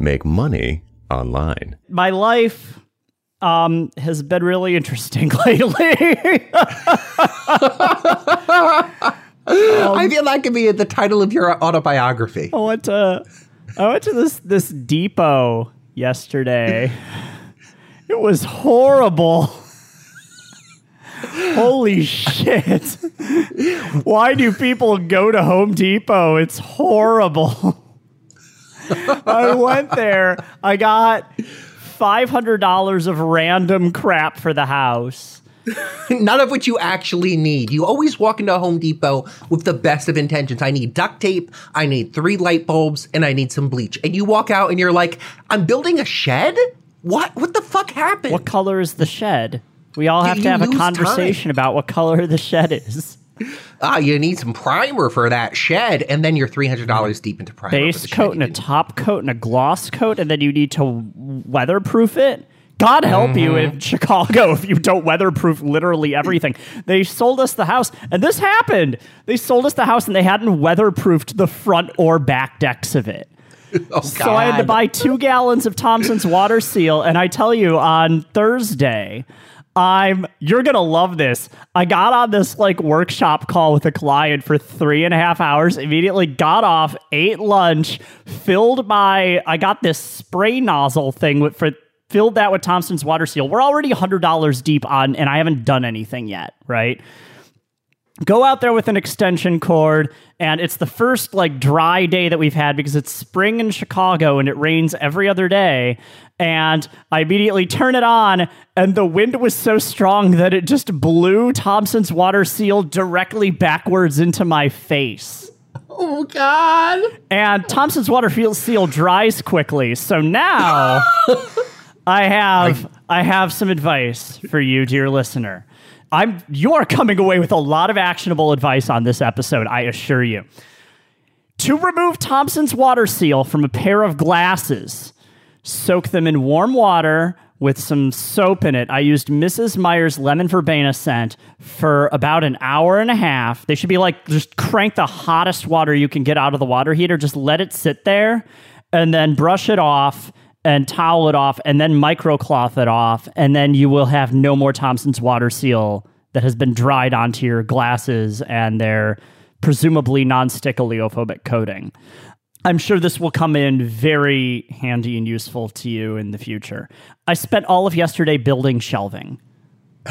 make money online. My life um, has been really interesting lately. I feel that could be the title of your autobiography. I went to I went to this this depot yesterday. It was horrible. Holy shit. Why do people go to Home Depot? It's horrible. I went there. I got $500 of random crap for the house. None of which you actually need. You always walk into Home Depot with the best of intentions. I need duct tape, I need three light bulbs, and I need some bleach. And you walk out and you're like, I'm building a shed? What what the fuck happened? What color is the shed? We all have You to have a conversation about what color the shed is. Ah, you need some primer for that shed, and then you're three hundred dollars deep into primer. Base coat and a top coat and a gloss coat, and then you need to weatherproof it. God help you Mm-hmm. in Chicago if you don't weatherproof literally everything. They sold us the house, and this happened. They sold us the house, and they hadn't weatherproofed the front or back decks of it. Oh, So I had to buy two gallons of Thompson's water seal, and I tell you, on Thursday, I'm you're gonna love this. I got on this like workshop call with a client for three and a half hours. Immediately got off, ate lunch, filled my I got this spray nozzle thing with for filled that with Thompson's water seal. We're already hundred dollars deep on, and I haven't done anything yet, right? go out there with an extension cord and it's the first like dry day that we've had because it's spring in chicago and it rains every other day and i immediately turn it on and the wind was so strong that it just blew thompson's water seal directly backwards into my face Oh God! and Thompson's water seal dries quickly. So now I have I have some advice for you, dear listener. I'm you are coming away with a lot of actionable advice on this episode, I assure you. To remove Thompson's water seal from a pair of glasses, soak them in warm water with some soap in it. I used Mrs. Meyer's lemon verbena scent for about an hour and a half. They should be like just crank the hottest water you can get out of the water heater, just let it sit there and then brush it off and towel it off and then microcloth it off and then you will have no more Thompson's water seal that has been dried onto your glasses and their presumably non-stick oleophobic coating. I'm sure this will come in very handy and useful to you in the future. I spent all of yesterday building shelving.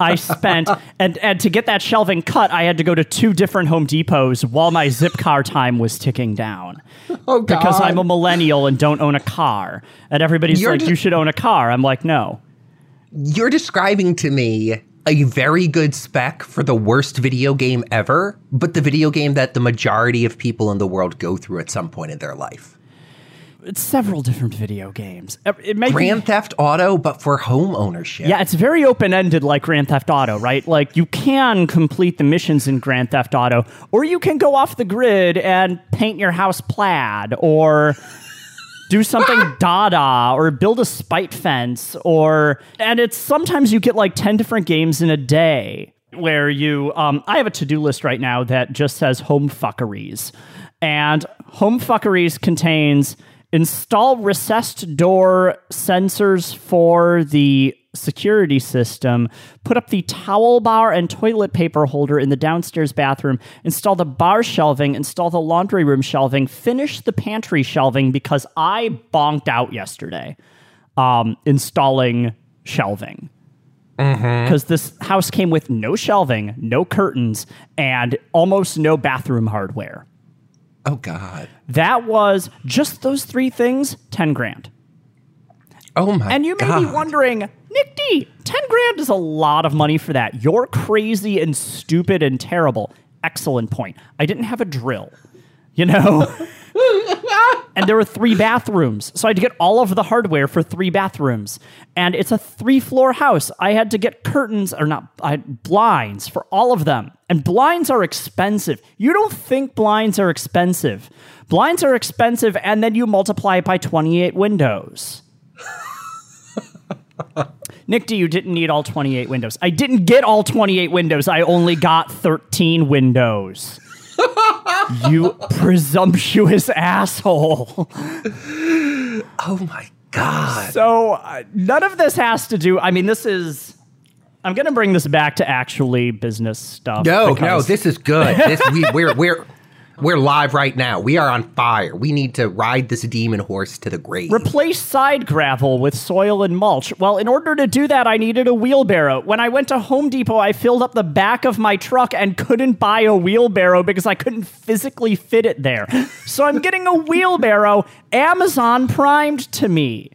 I spent and and to get that shelving cut, I had to go to two different Home Depots while my zip car time was ticking down. Oh God! Because I'm a millennial and don't own a car. And everybody's You're like, just- you should own a car. I'm like, no. You're describing to me a very good spec for the worst video game ever, but the video game that the majority of people in the world go through at some point in their life. It's several different video games. Uh, it may be- Grand Theft Auto, but for home ownership. Yeah, it's very open ended like Grand Theft Auto, right? Like you can complete the missions in Grand Theft Auto, or you can go off the grid and paint your house plaid, or do something dada, or build a spite fence, or and it's sometimes you get like 10 different games in a day where you um I have a to-do list right now that just says home fuckeries. And home fuckeries contains install recessed door sensors for the security system, put up the towel bar and toilet paper holder in the downstairs bathroom, install the bar shelving, install the laundry room shelving, finish the pantry shelving because I bonked out yesterday um, installing shelving. Because this house came with no shelving, no curtains, and almost no bathroom hardware. Oh God. That was just those three things, 10 grand. Oh my. God. And you may God. be wondering, Nick D, 10 grand is a lot of money for that. You're crazy and stupid and terrible. Excellent point. I didn't have a drill, you know? and there were three bathrooms. So I had to get all of the hardware for three bathrooms. And it's a three floor house. I had to get curtains, or not, I blinds for all of them. And blinds are expensive. You don't think blinds are expensive. Blinds are expensive, and then you multiply it by 28 windows. Nick D, you didn't need all 28 windows. I didn't get all 28 windows. I only got 13 windows. you presumptuous asshole. Oh my god. So uh, none of this has to do. I mean, this is. I'm going to bring this back to actually business stuff. No, no, this is good. This we we're we're we're live right now. We are on fire. We need to ride this demon horse to the grave. Replace side gravel with soil and mulch. Well, in order to do that, I needed a wheelbarrow. When I went to Home Depot, I filled up the back of my truck and couldn't buy a wheelbarrow because I couldn't physically fit it there. So I'm getting a wheelbarrow Amazon primed to me.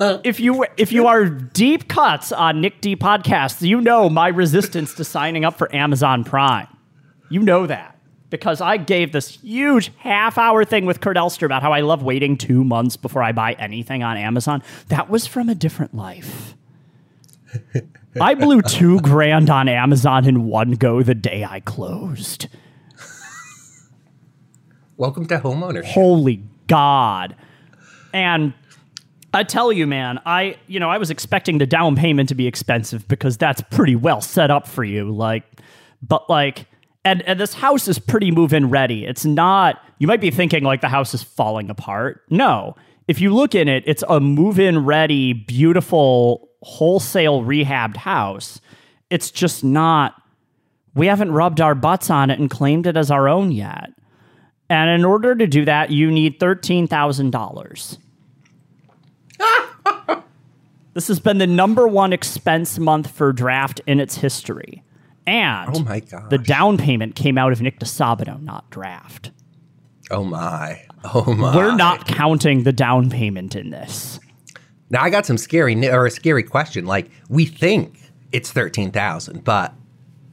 if you if you are deep cuts on Nick D podcasts, you know my resistance to signing up for Amazon Prime. You know that because I gave this huge half hour thing with Kurt Elster about how I love waiting two months before I buy anything on Amazon. That was from a different life. I blew two grand on Amazon in one go the day I closed. Welcome to homeownership. Holy God. And I tell you, man, I you know, I was expecting the down payment to be expensive because that's pretty well set up for you. Like, but like and, and this house is pretty move-in ready. It's not you might be thinking like the house is falling apart. No. If you look in it, it's a move-in ready, beautiful, wholesale rehabbed house. It's just not we haven't rubbed our butts on it and claimed it as our own yet. And in order to do that, you need $13,000. this has been the number one expense month for draft in its history. And Oh my god, the down payment came out of Nick Disabato, not draft. Oh my. Oh my. We're not counting the down payment in this. Now I got some scary or a scary question. Like we think it's thirteen thousand, but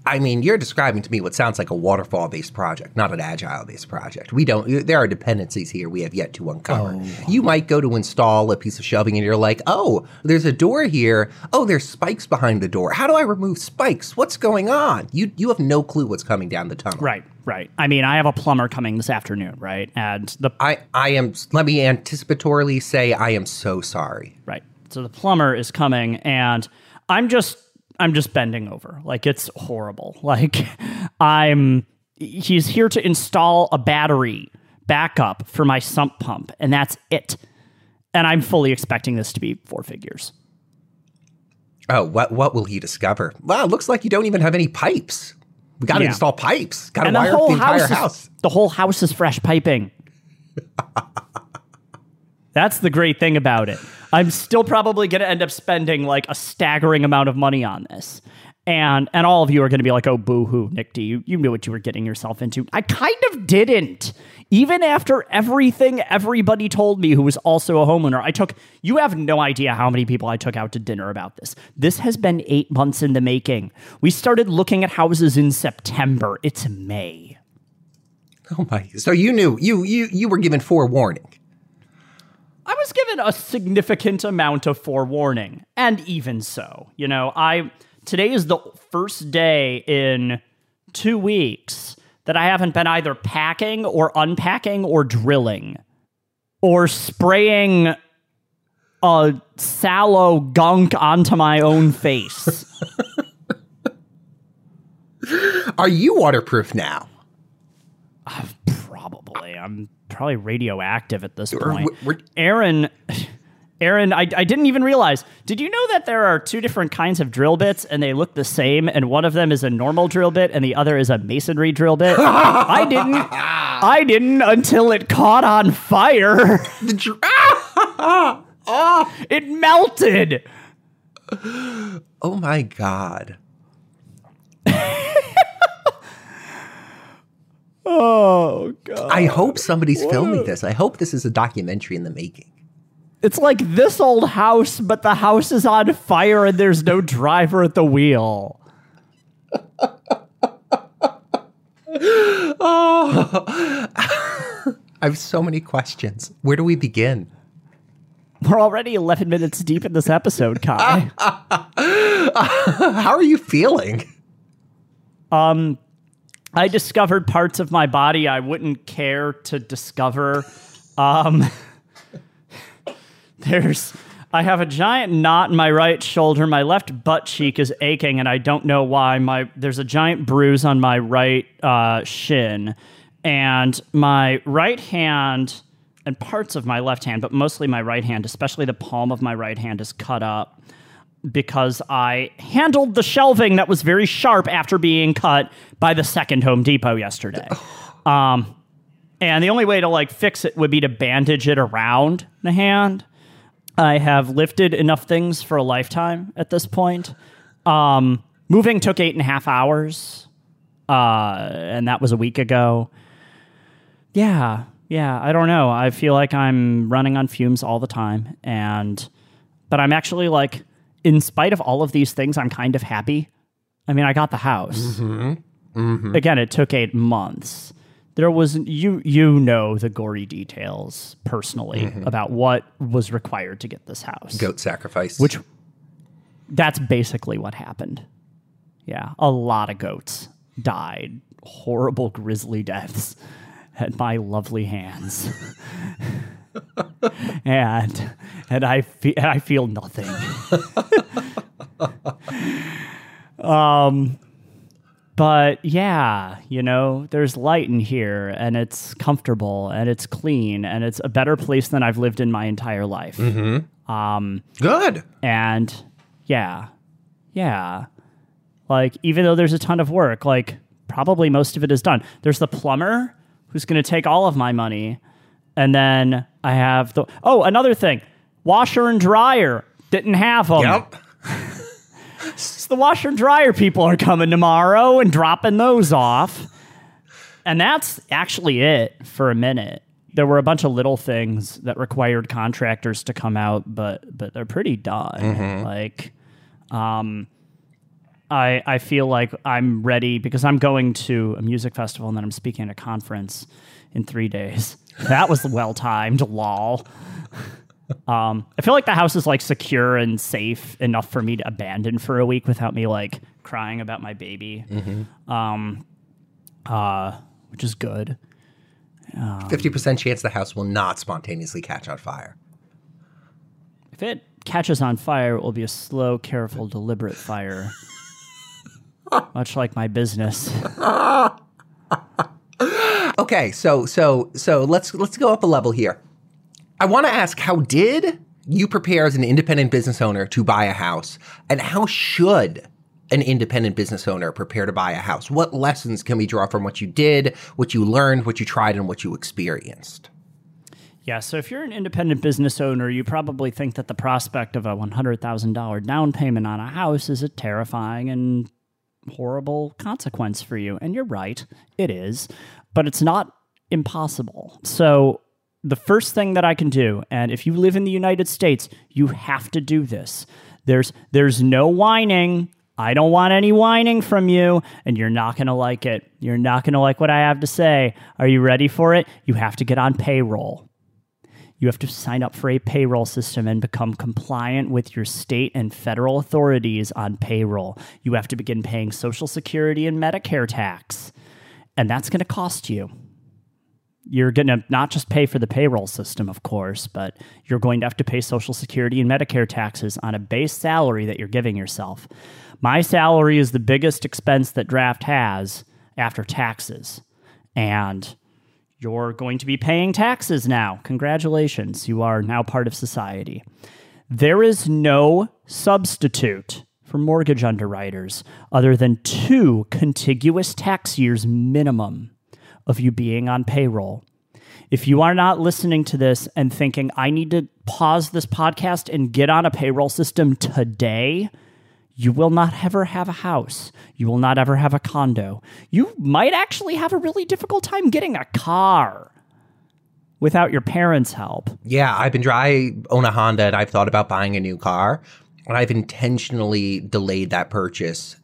I mean you're describing to me what sounds like a waterfall based project, not an agile based project. We don't. There are dependencies here we have yet to uncover. Oh, you might go to install a piece of shelving and you're like, oh, there's a door here. Oh, there's spikes behind the door. How do I remove spikes? What's going on? You you have no clue what's coming down the tunnel. Right, right. I mean, I have a plumber coming this afternoon, right? And the I I am. Let me anticipatorily say I am so sorry. Right. So the plumber is coming and I'm just I'm just bending over. Like it's horrible. Like I'm he's here to install a battery backup for my sump pump and that's it. And I'm fully expecting this to be four figures. Oh, what what will he discover? Wow, it looks like you don't even have any pipes. We got to Yeah. install pipes. Got to the wire up whole the entire house, house. Is, the whole house is fresh piping. That's the great thing about it. I'm still probably going to end up spending like a staggering amount of money on this. And and all of you are going to be like, "Oh, boo-hoo, Nick D, you, you knew what you were getting yourself into." I kind of didn't. Even after everything everybody told me who was also a homeowner, I took you have no idea how many people I took out to dinner about this. This has been 8 months in the making. We started looking at houses in September. It's May. Oh my! So you knew you you you were given forewarning. I was given a significant amount of forewarning, and even so, you know, I today is the first day in two weeks that I haven't been either packing or unpacking or drilling or spraying a sallow gunk onto my own face. Are you waterproof now? Uh, probably. I'm probably radioactive at this We're- point. we're- Aaron, Aaron, I, I didn't even realize. Did you know that there are two different kinds of drill bits and they look the same? And one of them is a normal drill bit and the other is a masonry drill bit. I didn't. I didn't until it caught on fire. The dr- Ah! It melted. Oh my god! Oh god. I hope somebody's filming this. I hope this is a documentary in the making. It's like this old house, but the house is on fire and there's no driver at the wheel. Oh. I have so many questions. Where do we begin? We're already 11 minutes deep in this episode, Kai. How are you feeling? Um, I discovered parts of my body I wouldn't care to discover. Um, there's, I have a giant knot in my right shoulder. My left butt cheek is aching, and I don't know why. My there's a giant bruise on my right uh, shin, and my right hand and parts of my left hand, but mostly my right hand, especially the palm of my right hand, is cut up because I handled the shelving that was very sharp after being cut by the second Home Depot yesterday. Um, and the only way to like fix it would be to bandage it around the hand. I have lifted enough things for a lifetime at this point. Um, moving took eight and a half hours, uh, and that was a week ago. Yeah, yeah, I don't know. I feel like I'm running on fumes all the time, and but I'm actually like, in spite of all of these things, I'm kind of happy. I mean, I got the house. Mm-hmm. Mm-hmm. Again, it took eight months. There was you you know the gory details personally mm-hmm. about what was required to get this house. Goat sacrifice. Which that's basically what happened. Yeah, a lot of goats died horrible grisly deaths at my lovely hands. and and I fe- I feel nothing. um but yeah, you know, there's light in here and it's comfortable and it's clean and it's a better place than I've lived in my entire life. Um, Good. And yeah, yeah. Like, even though there's a ton of work, like, probably most of it is done. There's the plumber who's going to take all of my money. And then I have the, oh, another thing washer and dryer. Didn't have them. Yep. So the washer and dryer people are coming tomorrow and dropping those off. And that's actually it for a minute. There were a bunch of little things that required contractors to come out, but but they're pretty done. Like um I I feel like I'm ready because I'm going to a music festival and then I'm speaking at a conference in 3 days. That was well timed, lol. Um, I feel like the house is like secure and safe enough for me to abandon for a week without me like crying about my baby. Um, uh, which is good. 50% chance the house will not spontaneously catch on fire. If it catches on fire, it will be a slow, careful, deliberate fire. Much like my business. Okay, so so so let's let's go up a level here. I want to ask how did you prepare as an independent business owner to buy a house and how should an independent business owner prepare to buy a house? What lessons can we draw from what you did, what you learned, what you tried and what you experienced? Yeah, so if you're an independent business owner, you probably think that the prospect of a $100,000 down payment on a house is a terrifying and horrible consequence for you. And you're right, it is, but it's not impossible. So, the first thing that I can do, and if you live in the United States, you have to do this. There's there's no whining. I don't want any whining from you, and you're not going to like it. You're not going to like what I have to say. Are you ready for it? You have to get on payroll. You have to sign up for a payroll system and become compliant with your state and federal authorities on payroll. You have to begin paying Social Security and Medicare tax. And that's going to cost you. You're going to not just pay for the payroll system, of course, but you're going to have to pay Social Security and Medicare taxes on a base salary that you're giving yourself. My salary is the biggest expense that Draft has after taxes. And you're going to be paying taxes now. Congratulations, you are now part of society. There is no substitute for mortgage underwriters other than two contiguous tax years minimum of you being on payroll. If you are not listening to this and thinking, I need to pause this podcast and get on a payroll system today, you will not ever have a house. You will not ever have a condo. You might actually have a really difficult time getting a car without your parents' help. Yeah, I've been dry own a Honda and I've thought about buying a new car, and I've intentionally delayed that purchase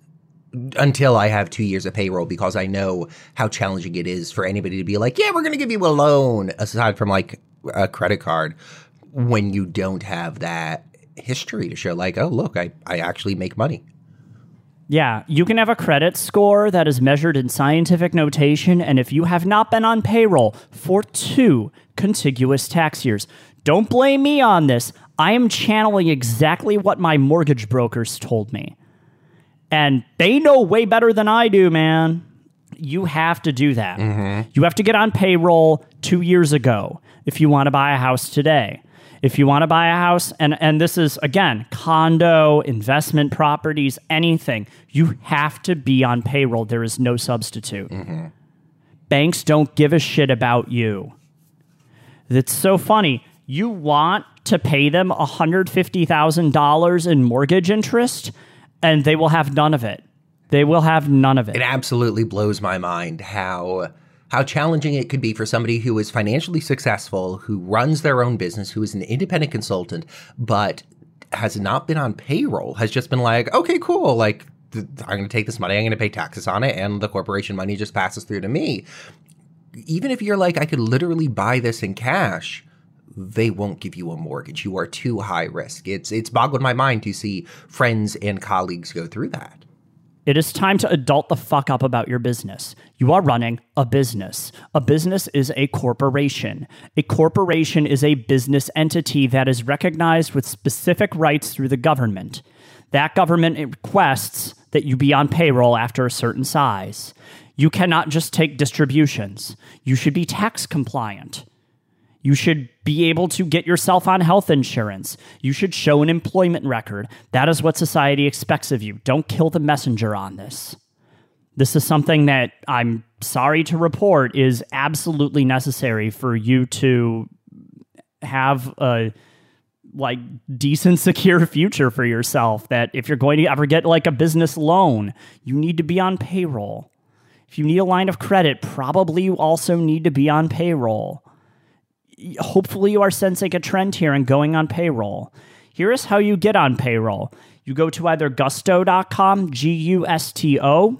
until I have two years of payroll because I know how challenging it is for anybody to be like, yeah, we're going to give you a loan, aside from like a credit card, when you don't have that history to show, like, oh, look, I, I actually make money. Yeah, you can have a credit score that is measured in scientific notation, and if you have not been on payroll for two contiguous tax years, don't blame me on this. I am channeling exactly what my mortgage brokers told me. And they know way better than I do, man. You have to do that. Mm-hmm. You have to get on payroll two years ago if you want to buy a house today. If you want to buy a house, and, and this is again, condo, investment properties, anything, you have to be on payroll. There is no substitute. Mm-hmm. Banks don't give a shit about you. It's so funny. You want to pay them $150,000 in mortgage interest, and they will have none of it. They will have none of it. It absolutely blows my mind how how challenging it could be for somebody who is financially successful, who runs their own business, who is an independent consultant, but has not been on payroll, has just been like, okay, cool, like th- I'm going to take this money, I'm going to pay taxes on it, and the corporation money just passes through to me. Even if you're like, I could literally buy this in cash, they won't give you a mortgage. You are too high risk. It's it's boggled my mind to see friends and colleagues go through that. It is time to adult the fuck up about your business. You are running a business. A business is a corporation. A corporation is a business entity that is recognized with specific rights through the government. That government requests that you be on payroll after a certain size. You cannot just take distributions. You should be tax compliant. You should be able to get yourself on health insurance. You should show an employment record. That is what society expects of you. Don't kill the messenger on this. This is something that I'm sorry to report is absolutely necessary for you to have a like decent secure future for yourself that if you're going to ever get like a business loan, you need to be on payroll. If you need a line of credit, probably you also need to be on payroll hopefully you are sensing a trend here and going on payroll. Here is how you get on payroll. You go to either gusto.com, G U S T O.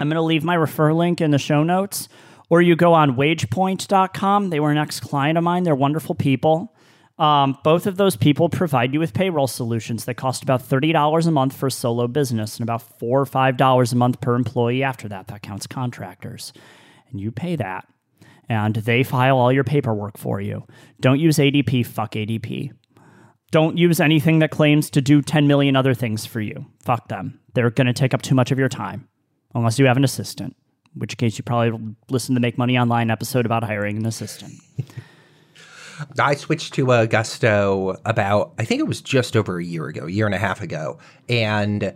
I'm going to leave my refer link in the show notes. Or you go on wagepoint.com. They were an ex client of mine. They're wonderful people. Um, both of those people provide you with payroll solutions that cost about $30 a month for a solo business and about 4 or $5 a month per employee after that. That counts contractors. And you pay that and they file all your paperwork for you. Don't use ADP, fuck ADP. Don't use anything that claims to do 10 million other things for you. Fuck them. They're going to take up too much of your time, unless you have an assistant, in which case you probably listen to Make Money Online episode about hiring an assistant. I switched to uh, Gusto about, I think it was just over a year ago, a year and a half ago. And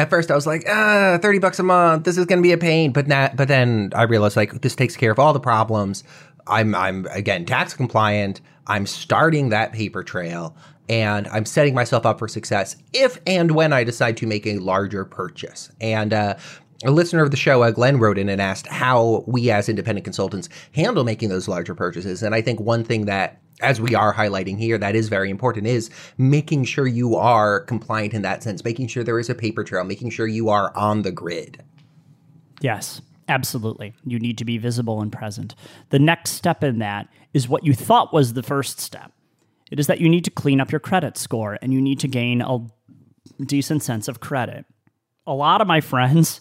at first I was like, ah, 30 bucks a month. This is going to be a pain. But not, but then I realized like this takes care of all the problems. I'm, I'm again, tax compliant. I'm starting that paper trail and I'm setting myself up for success if and when I decide to make a larger purchase. And, uh, a listener of the show, uh, Glenn, wrote in and asked how we as independent consultants handle making those larger purchases. And I think one thing that as we are highlighting here, that is very important, is making sure you are compliant in that sense, making sure there is a paper trail, making sure you are on the grid. Yes, absolutely. You need to be visible and present. The next step in that is what you thought was the first step. It is that you need to clean up your credit score and you need to gain a decent sense of credit. A lot of my friends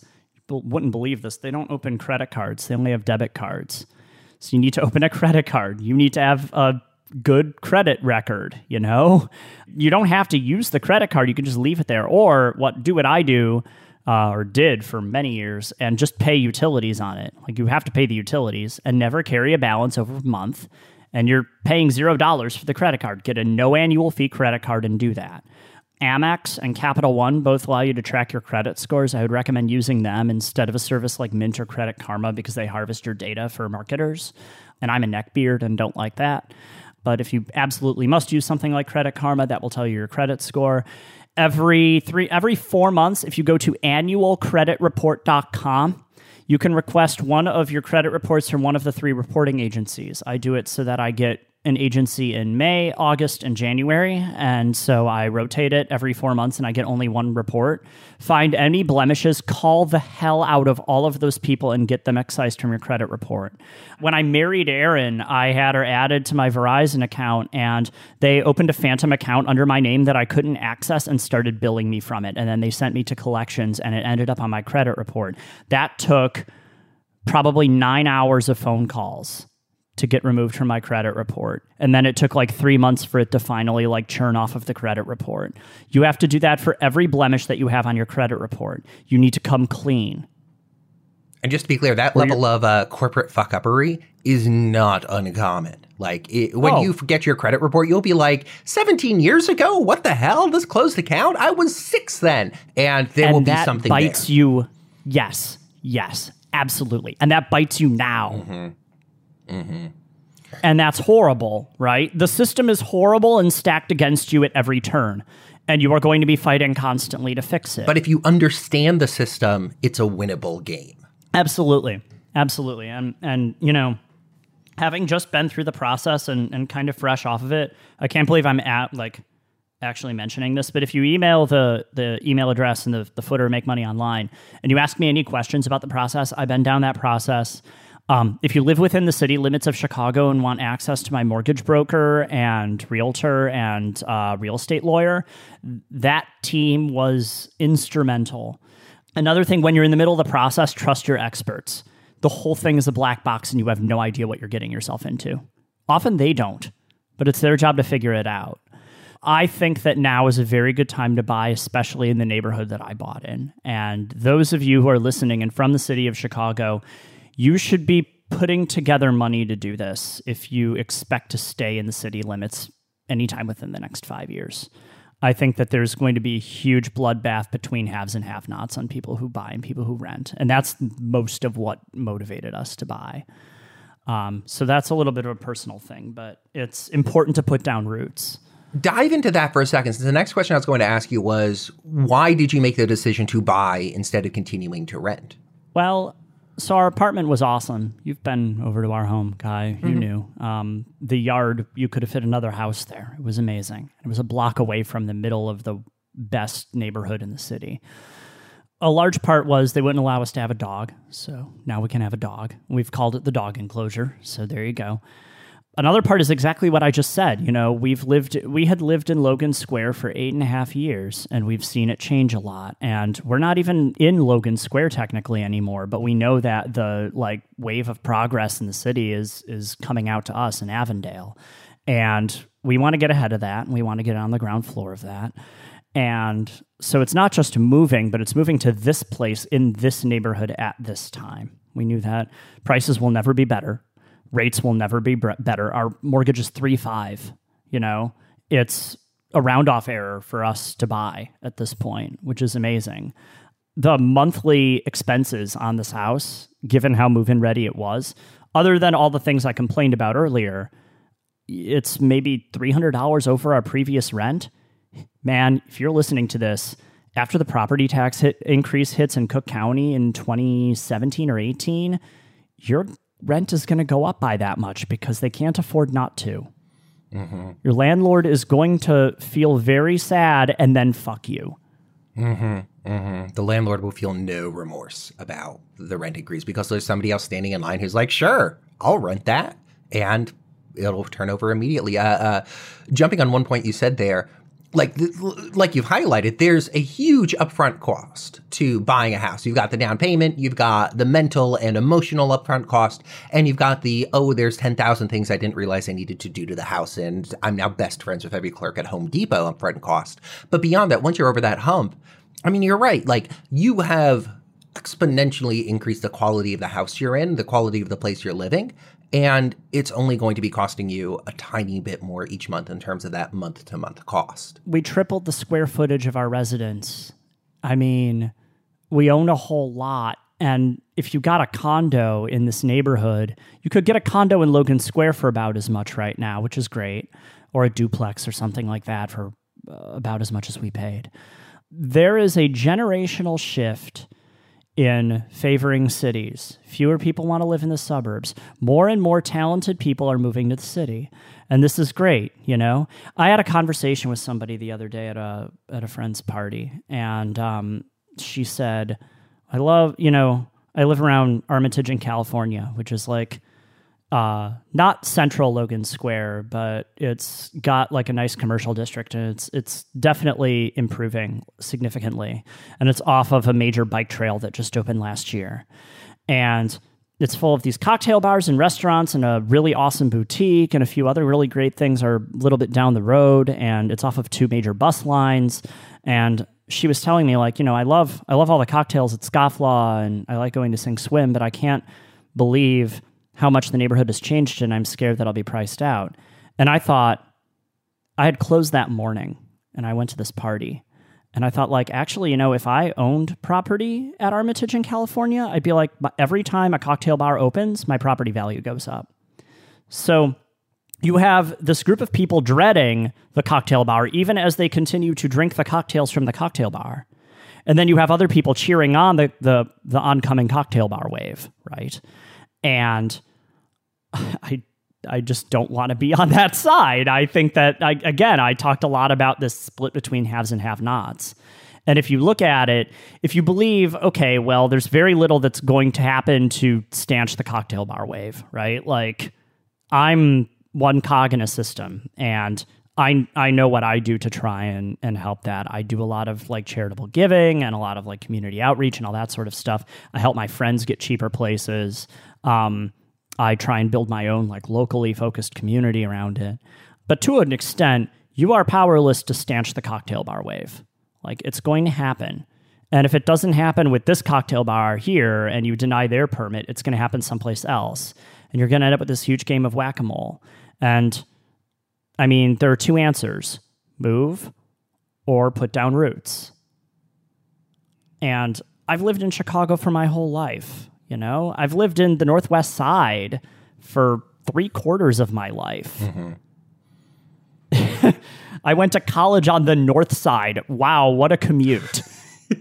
wouldn't believe this. They don't open credit cards, they only have debit cards. So you need to open a credit card. You need to have a good credit record, you know? You don't have to use the credit card, you can just leave it there. Or what do what I do uh, or did for many years and just pay utilities on it. Like you have to pay the utilities and never carry a balance over a month. And you're paying zero dollars for the credit card. Get a no annual fee credit card and do that. Amex and Capital One both allow you to track your credit scores. I would recommend using them instead of a service like Mint or Credit Karma because they harvest your data for marketers. And I'm a neckbeard and don't like that. But if you absolutely must use something like Credit Karma, that will tell you your credit score. Every three, every four months, if you go to annualcreditreport.com, you can request one of your credit reports from one of the three reporting agencies. I do it so that I get an agency in May, August, and January. And so I rotate it every four months and I get only one report. Find any blemishes, call the hell out of all of those people and get them excised from your credit report. When I married Erin, I had her added to my Verizon account and they opened a phantom account under my name that I couldn't access and started billing me from it. And then they sent me to collections and it ended up on my credit report. That took probably nine hours of phone calls to get removed from my credit report. And then it took like three months for it to finally like churn off of the credit report. You have to do that for every blemish that you have on your credit report. You need to come clean. And just to be clear, that level of uh, corporate fuck uppery is not uncommon. Like it, when Oh. you forget your credit report, you'll be like, 17 years ago? What the hell? This closed account? I was six then. And there and will be something bites there. you. Yes, yes, absolutely. And that bites you now. Mm-hmm. Mm-hmm. And that's horrible, right? The system is horrible and stacked against you at every turn. And you are going to be fighting constantly to fix it. But if you understand the system, it's a winnable game. Absolutely. Absolutely. And and you know, having just been through the process and, and kind of fresh off of it, I can't believe I'm at like actually mentioning this, but if you email the the email address and the, the footer make money online and you ask me any questions about the process, I've been down that process. Um, if you live within the city limits of Chicago and want access to my mortgage broker and realtor and uh, real estate lawyer, that team was instrumental. Another thing, when you're in the middle of the process, trust your experts. The whole thing is a black box and you have no idea what you're getting yourself into. Often they don't, but it's their job to figure it out. I think that now is a very good time to buy, especially in the neighborhood that I bought in. And those of you who are listening and from the city of Chicago, you should be putting together money to do this if you expect to stay in the city limits anytime within the next five years. I think that there's going to be a huge bloodbath between haves and have nots on people who buy and people who rent. And that's most of what motivated us to buy. Um, so that's a little bit of a personal thing, but it's important to put down roots. Dive into that for a second. The next question I was going to ask you was why did you make the decision to buy instead of continuing to rent? Well, so our apartment was awesome. You've been over to our home, Kai. You knew. Um, the yard, you could have fit another house there. It was amazing. It was a block away from the middle of the best neighborhood in the city. A large part was they wouldn't allow us to have a dog. So now we can have a dog. We've called it the dog enclosure. So there you go. Another part is exactly what I just said. You know, we've lived, we had lived in Logan Square for eight and a half years, and we've seen it change a lot. And we're not even in Logan Square technically anymore, but we know that the like wave of progress in the city is is coming out to us in Avondale, and we want to get ahead of that, and we want to get on the ground floor of that. And so it's not just moving, but it's moving to this place in this neighborhood at this time. We knew that prices will never be better rates will never be better. Our mortgage is three five. You know, it's a round off error for us to buy at this point, which is amazing. The monthly expenses on this house, given how move in ready it was, other than all the things I complained about earlier, it's maybe three hundred dollars over our previous rent. Man, if you're listening to this after the property tax hit increase hits in Cook County in 2017 or 18, your rent is going to go up by that much because they can't afford not to. Your landlord is going to feel very sad and then fuck you. The landlord will feel no remorse about the rent increase because there's somebody else standing in line who's like, sure, I'll rent that. And it'll turn over immediately. Uh, uh, jumping on one point you said there, like like you've highlighted, there's a huge upfront cost to buying a house. You've got the down payment, you've got the mental and emotional upfront cost, and you've got the oh, there's ten thousand things I didn't realize I needed to do to the house, and I'm now best friends with every clerk at Home Depot upfront cost. But beyond that, once you're over that hump, I mean, you're right. Like you have exponentially increased the quality of the house you're in, the quality of the place you're living, and it's only going to be costing you a tiny bit more each month in terms of that month to month cost. We tripled the square footage of our residence. I mean, we own a whole lot. And if you got a condo in this neighborhood, you could get a condo in Logan Square for about as much right now, which is great, or a duplex or something like that for uh, about as much as we paid. There is a generational shift in favoring cities. Fewer people want to live in the suburbs. More and more talented people are moving to the city. And this is great, you know. I had a conversation with somebody the other day at a at a friend's party and um, she said, "I love, you know, I live around Armitage in California, which is like uh, not central Logan Square, but it's got like a nice commercial district, and it's it's definitely improving significantly. And it's off of a major bike trail that just opened last year. And it's full of these cocktail bars and restaurants and a really awesome boutique and a few other really great things are a little bit down the road and it's off of two major bus lines and she was telling me like you know i love i love all the cocktails at scofflaw and i like going to sink swim but i can't believe how much the neighborhood has changed and i'm scared that i'll be priced out and i thought i had closed that morning and i went to this party and I thought, like, actually, you know, if I owned property at Armitage in California, I'd be like, every time a cocktail bar opens, my property value goes up. So you have this group of people dreading the cocktail bar, even as they continue to drink the cocktails from the cocktail bar. And then you have other people cheering on the, the, the oncoming cocktail bar wave, right? And I I just don't want to be on that side. I think that I, again, I talked a lot about this split between haves and have-nots. And if you look at it, if you believe, okay, well, there's very little that's going to happen to stanch the cocktail bar wave, right? Like I'm one cog in a system and I I know what I do to try and and help that. I do a lot of like charitable giving and a lot of like community outreach and all that sort of stuff. I help my friends get cheaper places. Um, I try and build my own like locally focused community around it. But to an extent, you are powerless to stanch the cocktail bar wave. Like it's going to happen. And if it doesn't happen with this cocktail bar here and you deny their permit, it's going to happen someplace else. And you're going to end up with this huge game of whack a mole. And I mean, there are two answers move or put down roots. And I've lived in Chicago for my whole life. You know, I've lived in the Northwest Side for three quarters of my life. Mm-hmm. I went to college on the North Side. Wow, what a commute.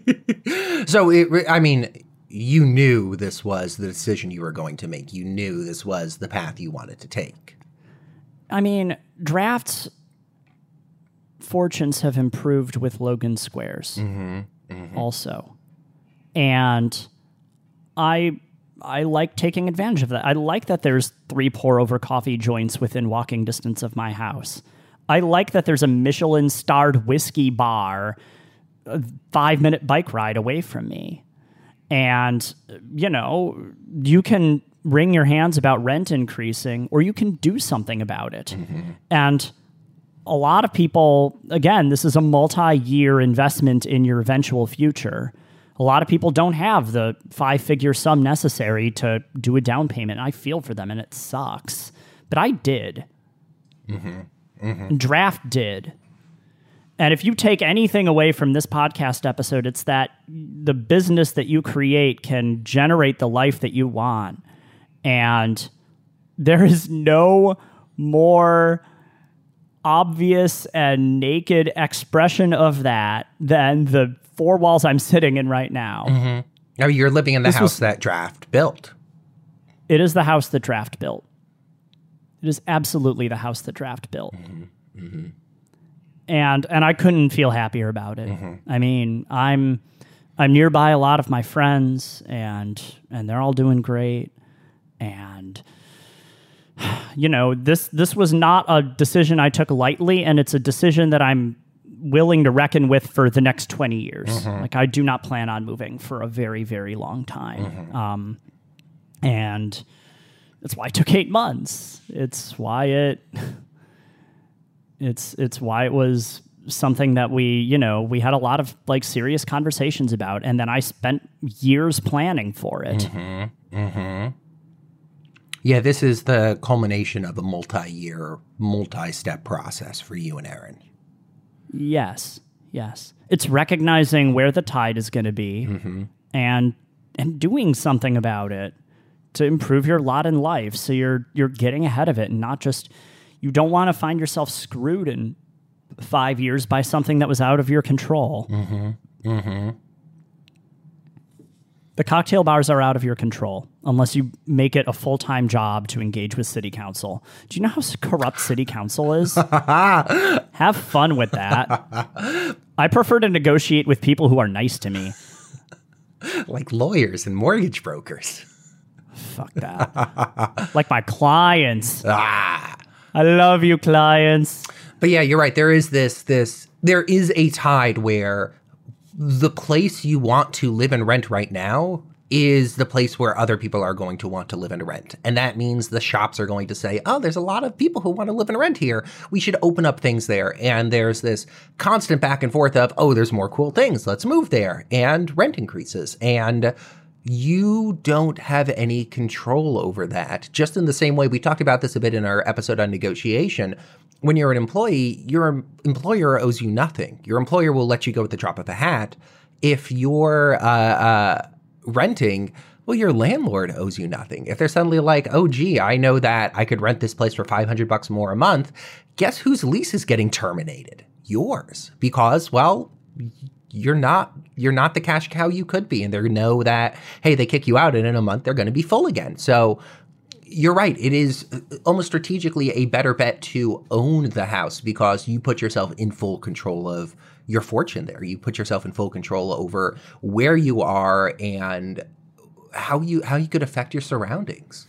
so, it, I mean, you knew this was the decision you were going to make. You knew this was the path you wanted to take. I mean, drafts fortunes have improved with Logan Squares mm-hmm. Mm-hmm. also. And I I like taking advantage of that. I like that there's three pour over coffee joints within walking distance of my house. I like that there's a Michelin starred whiskey bar a five minute bike ride away from me. And, you know, you can wring your hands about rent increasing or you can do something about it. Mm-hmm. And a lot of people, again, this is a multi year investment in your eventual future a lot of people don't have the five figure sum necessary to do a down payment. I feel for them and it sucks. But I did. Mm-hmm. Mm-hmm. Draft did. And if you take anything away from this podcast episode, it's that the business that you create can generate the life that you want. And there is no more obvious and naked expression of that than the four walls I'm sitting in right now. Mm-hmm. Now you're living in the this house was, that Draft built. It is the house that Draft built. It is absolutely the house that Draft built. Mm-hmm. Mm-hmm. And and I couldn't feel happier about it. Mm-hmm. I mean, I'm I'm nearby a lot of my friends and and they're all doing great and you know this this was not a decision I took lightly and it's a decision that I'm willing to reckon with for the next 20 years. Mm-hmm. Like I do not plan on moving for a very, very long time. Mm-hmm. Um, and that's why it took eight months. It's why it, it's, it's why it was something that we, you know, we had a lot of like serious conversations about. And then I spent years planning for it. Mm-hmm. mm-hmm. Yeah, this is the culmination of a multi year, multi step process for you and Erin. Yes, yes. It's recognizing where the tide is going to be mm-hmm. and and doing something about it to improve your lot in life. So you're you're getting ahead of it and not just you don't want to find yourself screwed in five years by something that was out of your control. Mm-hmm. Mm-hmm. The cocktail bars are out of your control unless you make it a full time job to engage with city council. Do you know how corrupt city council is? Have fun with that. I prefer to negotiate with people who are nice to me, like lawyers and mortgage brokers. Fuck that. like my clients. Ah. I love you, clients. But yeah, you're right. There is this this there is a tide where the place you want to live and rent right now is the place where other people are going to want to live and rent. And that means the shops are going to say, oh, there's a lot of people who want to live and rent here. We should open up things there. And there's this constant back and forth of, oh, there's more cool things. Let's move there. And rent increases. And you don't have any control over that. Just in the same way we talked about this a bit in our episode on negotiation. When you're an employee, your employer owes you nothing. Your employer will let you go at the drop of a hat. If you're uh, uh, renting, well, your landlord owes you nothing. If they're suddenly like, oh, gee, I know that I could rent this place for 500 bucks more a month, guess whose lease is getting terminated? Yours. Because, well, you're not you're not the cash cow you could be and they know that hey they kick you out and in a month they're going to be full again so you're right it is uh, almost strategically a better bet to own the house because you put yourself in full control of your fortune there you put yourself in full control over where you are and how you how you could affect your surroundings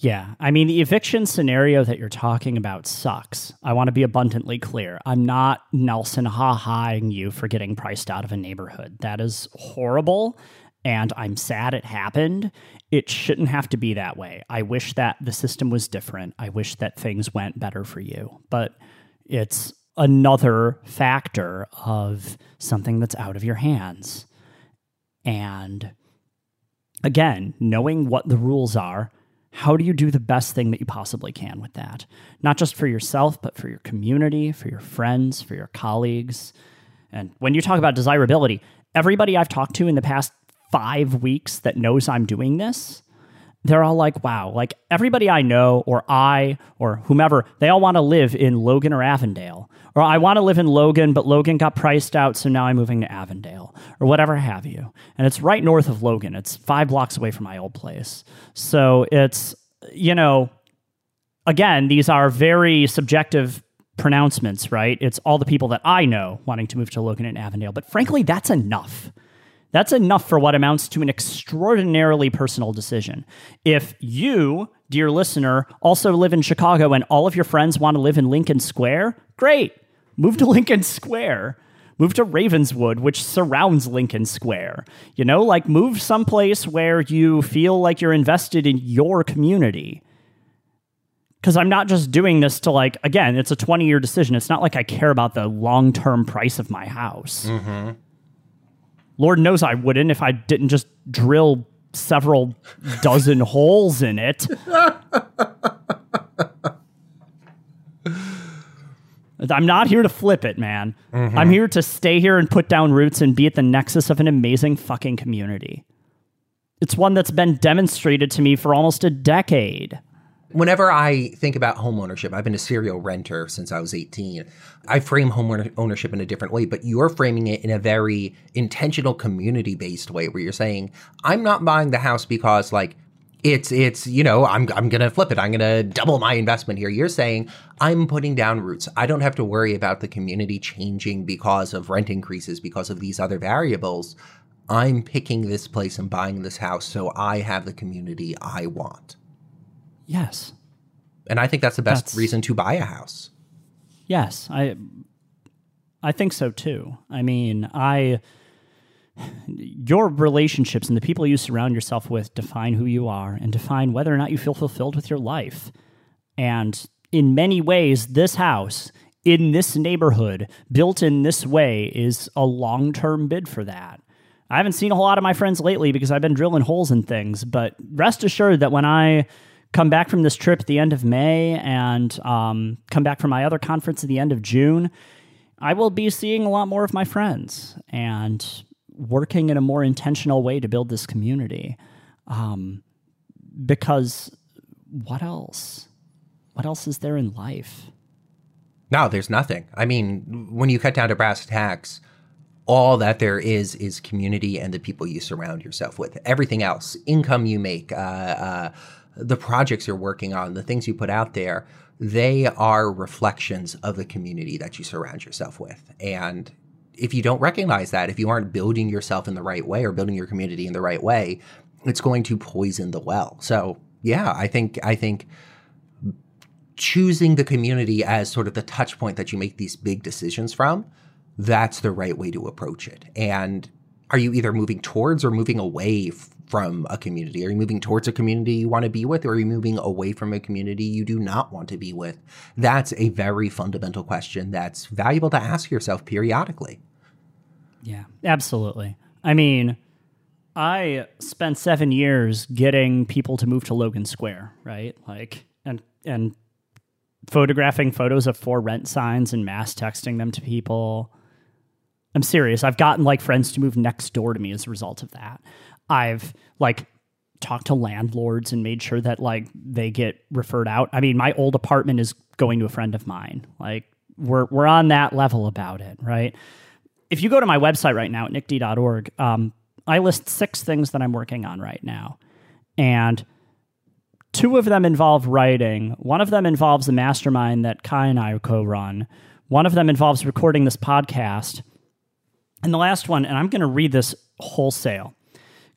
yeah. I mean, the eviction scenario that you're talking about sucks. I want to be abundantly clear. I'm not Nelson ha haing you for getting priced out of a neighborhood. That is horrible. And I'm sad it happened. It shouldn't have to be that way. I wish that the system was different. I wish that things went better for you. But it's another factor of something that's out of your hands. And again, knowing what the rules are how do you do the best thing that you possibly can with that? Not just for yourself, but for your community, for your friends, for your colleagues. And when you talk about desirability, everybody I've talked to in the past five weeks that knows I'm doing this, they're all like, wow, like everybody I know or I or whomever, they all want to live in Logan or Avondale. Or I want to live in Logan, but Logan got priced out, so now I'm moving to Avondale or whatever have you. And it's right north of Logan. It's five blocks away from my old place. So it's, you know, again, these are very subjective pronouncements, right? It's all the people that I know wanting to move to Logan and Avondale. But frankly, that's enough. That's enough for what amounts to an extraordinarily personal decision. If you, dear listener, also live in Chicago and all of your friends want to live in Lincoln Square, great. Move to Lincoln Square. Move to Ravenswood, which surrounds Lincoln Square. You know, like move someplace where you feel like you're invested in your community. Because I'm not just doing this to, like, again, it's a 20 year decision. It's not like I care about the long term price of my house. Mm-hmm. Lord knows I wouldn't if I didn't just drill several dozen holes in it. I'm not here to flip it, man. Mm-hmm. I'm here to stay here and put down roots and be at the nexus of an amazing fucking community. It's one that's been demonstrated to me for almost a decade whenever I think about home ownership, I've been a serial renter since I was 18. I frame home ownership in a different way, but you're framing it in a very intentional community based way where you're saying, I'm not buying the house because like it's it's you know I'm I'm going to flip it. I'm going to double my investment here. You're saying I'm putting down roots. I don't have to worry about the community changing because of rent increases because of these other variables. I'm picking this place and buying this house so I have the community I want. Yes. And I think that's the best that's, reason to buy a house. Yes, I I think so too. I mean, I your relationships and the people you surround yourself with define who you are and define whether or not you feel fulfilled with your life. And in many ways, this house in this neighborhood, built in this way, is a long term bid for that. I haven't seen a whole lot of my friends lately because I've been drilling holes in things, but rest assured that when I come back from this trip at the end of May and um, come back from my other conference at the end of June, I will be seeing a lot more of my friends and working in a more intentional way to build this community. Um, because what else? What else is there in life? No, there's nothing. I mean, when you cut down to brass tacks, all that there is is community and the people you surround yourself with. Everything else, income you make, uh, uh, the projects you're working on, the things you put out there, they are reflections of the community that you surround yourself with. And if you don't recognize that, if you aren't building yourself in the right way or building your community in the right way, it's going to poison the well. So, yeah, I think I think choosing the community as sort of the touch point that you make these big decisions from, that's the right way to approach it. And are you either moving towards or moving away from a community? Are you moving towards a community you want to be with, or are you moving away from a community you do not want to be with? That's a very fundamental question that's valuable to ask yourself periodically. Yeah, absolutely. I mean, I spent seven years getting people to move to Logan Square, right? Like, and and photographing photos of for rent signs and mass texting them to people. I'm serious. I've gotten like friends to move next door to me as a result of that. I've like talked to landlords and made sure that like they get referred out. I mean, my old apartment is going to a friend of mine. Like we're we're on that level about it, right? If you go to my website right now at nickd.org, um, I list six things that I'm working on right now. And two of them involve writing. One of them involves the mastermind that Kai and I co run. One of them involves recording this podcast. And the last one, and I'm going to read this wholesale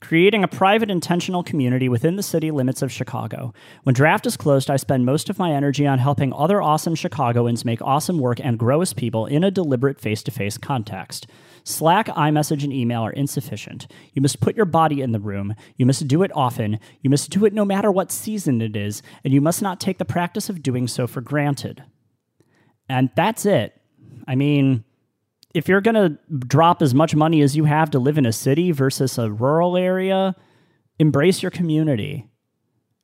creating a private intentional community within the city limits of Chicago. When draft is closed, I spend most of my energy on helping other awesome Chicagoans make awesome work and grow as people in a deliberate face to face context. Slack, iMessage, and email are insufficient. You must put your body in the room. You must do it often. You must do it no matter what season it is, and you must not take the practice of doing so for granted. And that's it. I mean, if you're going to drop as much money as you have to live in a city versus a rural area, embrace your community.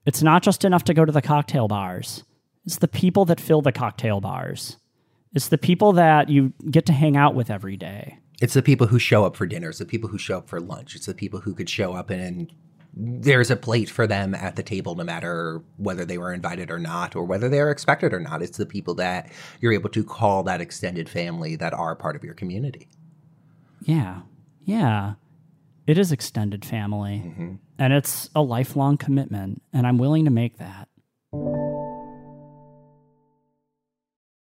It's not just enough to go to the cocktail bars. It's the people that fill the cocktail bars. It's the people that you get to hang out with every day. It's the people who show up for dinner. It's the people who show up for lunch. It's the people who could show up and, and there's a plate for them at the table, no matter whether they were invited or not, or whether they are expected or not. It's the people that you're able to call that extended family that are part of your community. Yeah. Yeah. It is extended family. Mm-hmm. And it's a lifelong commitment. And I'm willing to make that.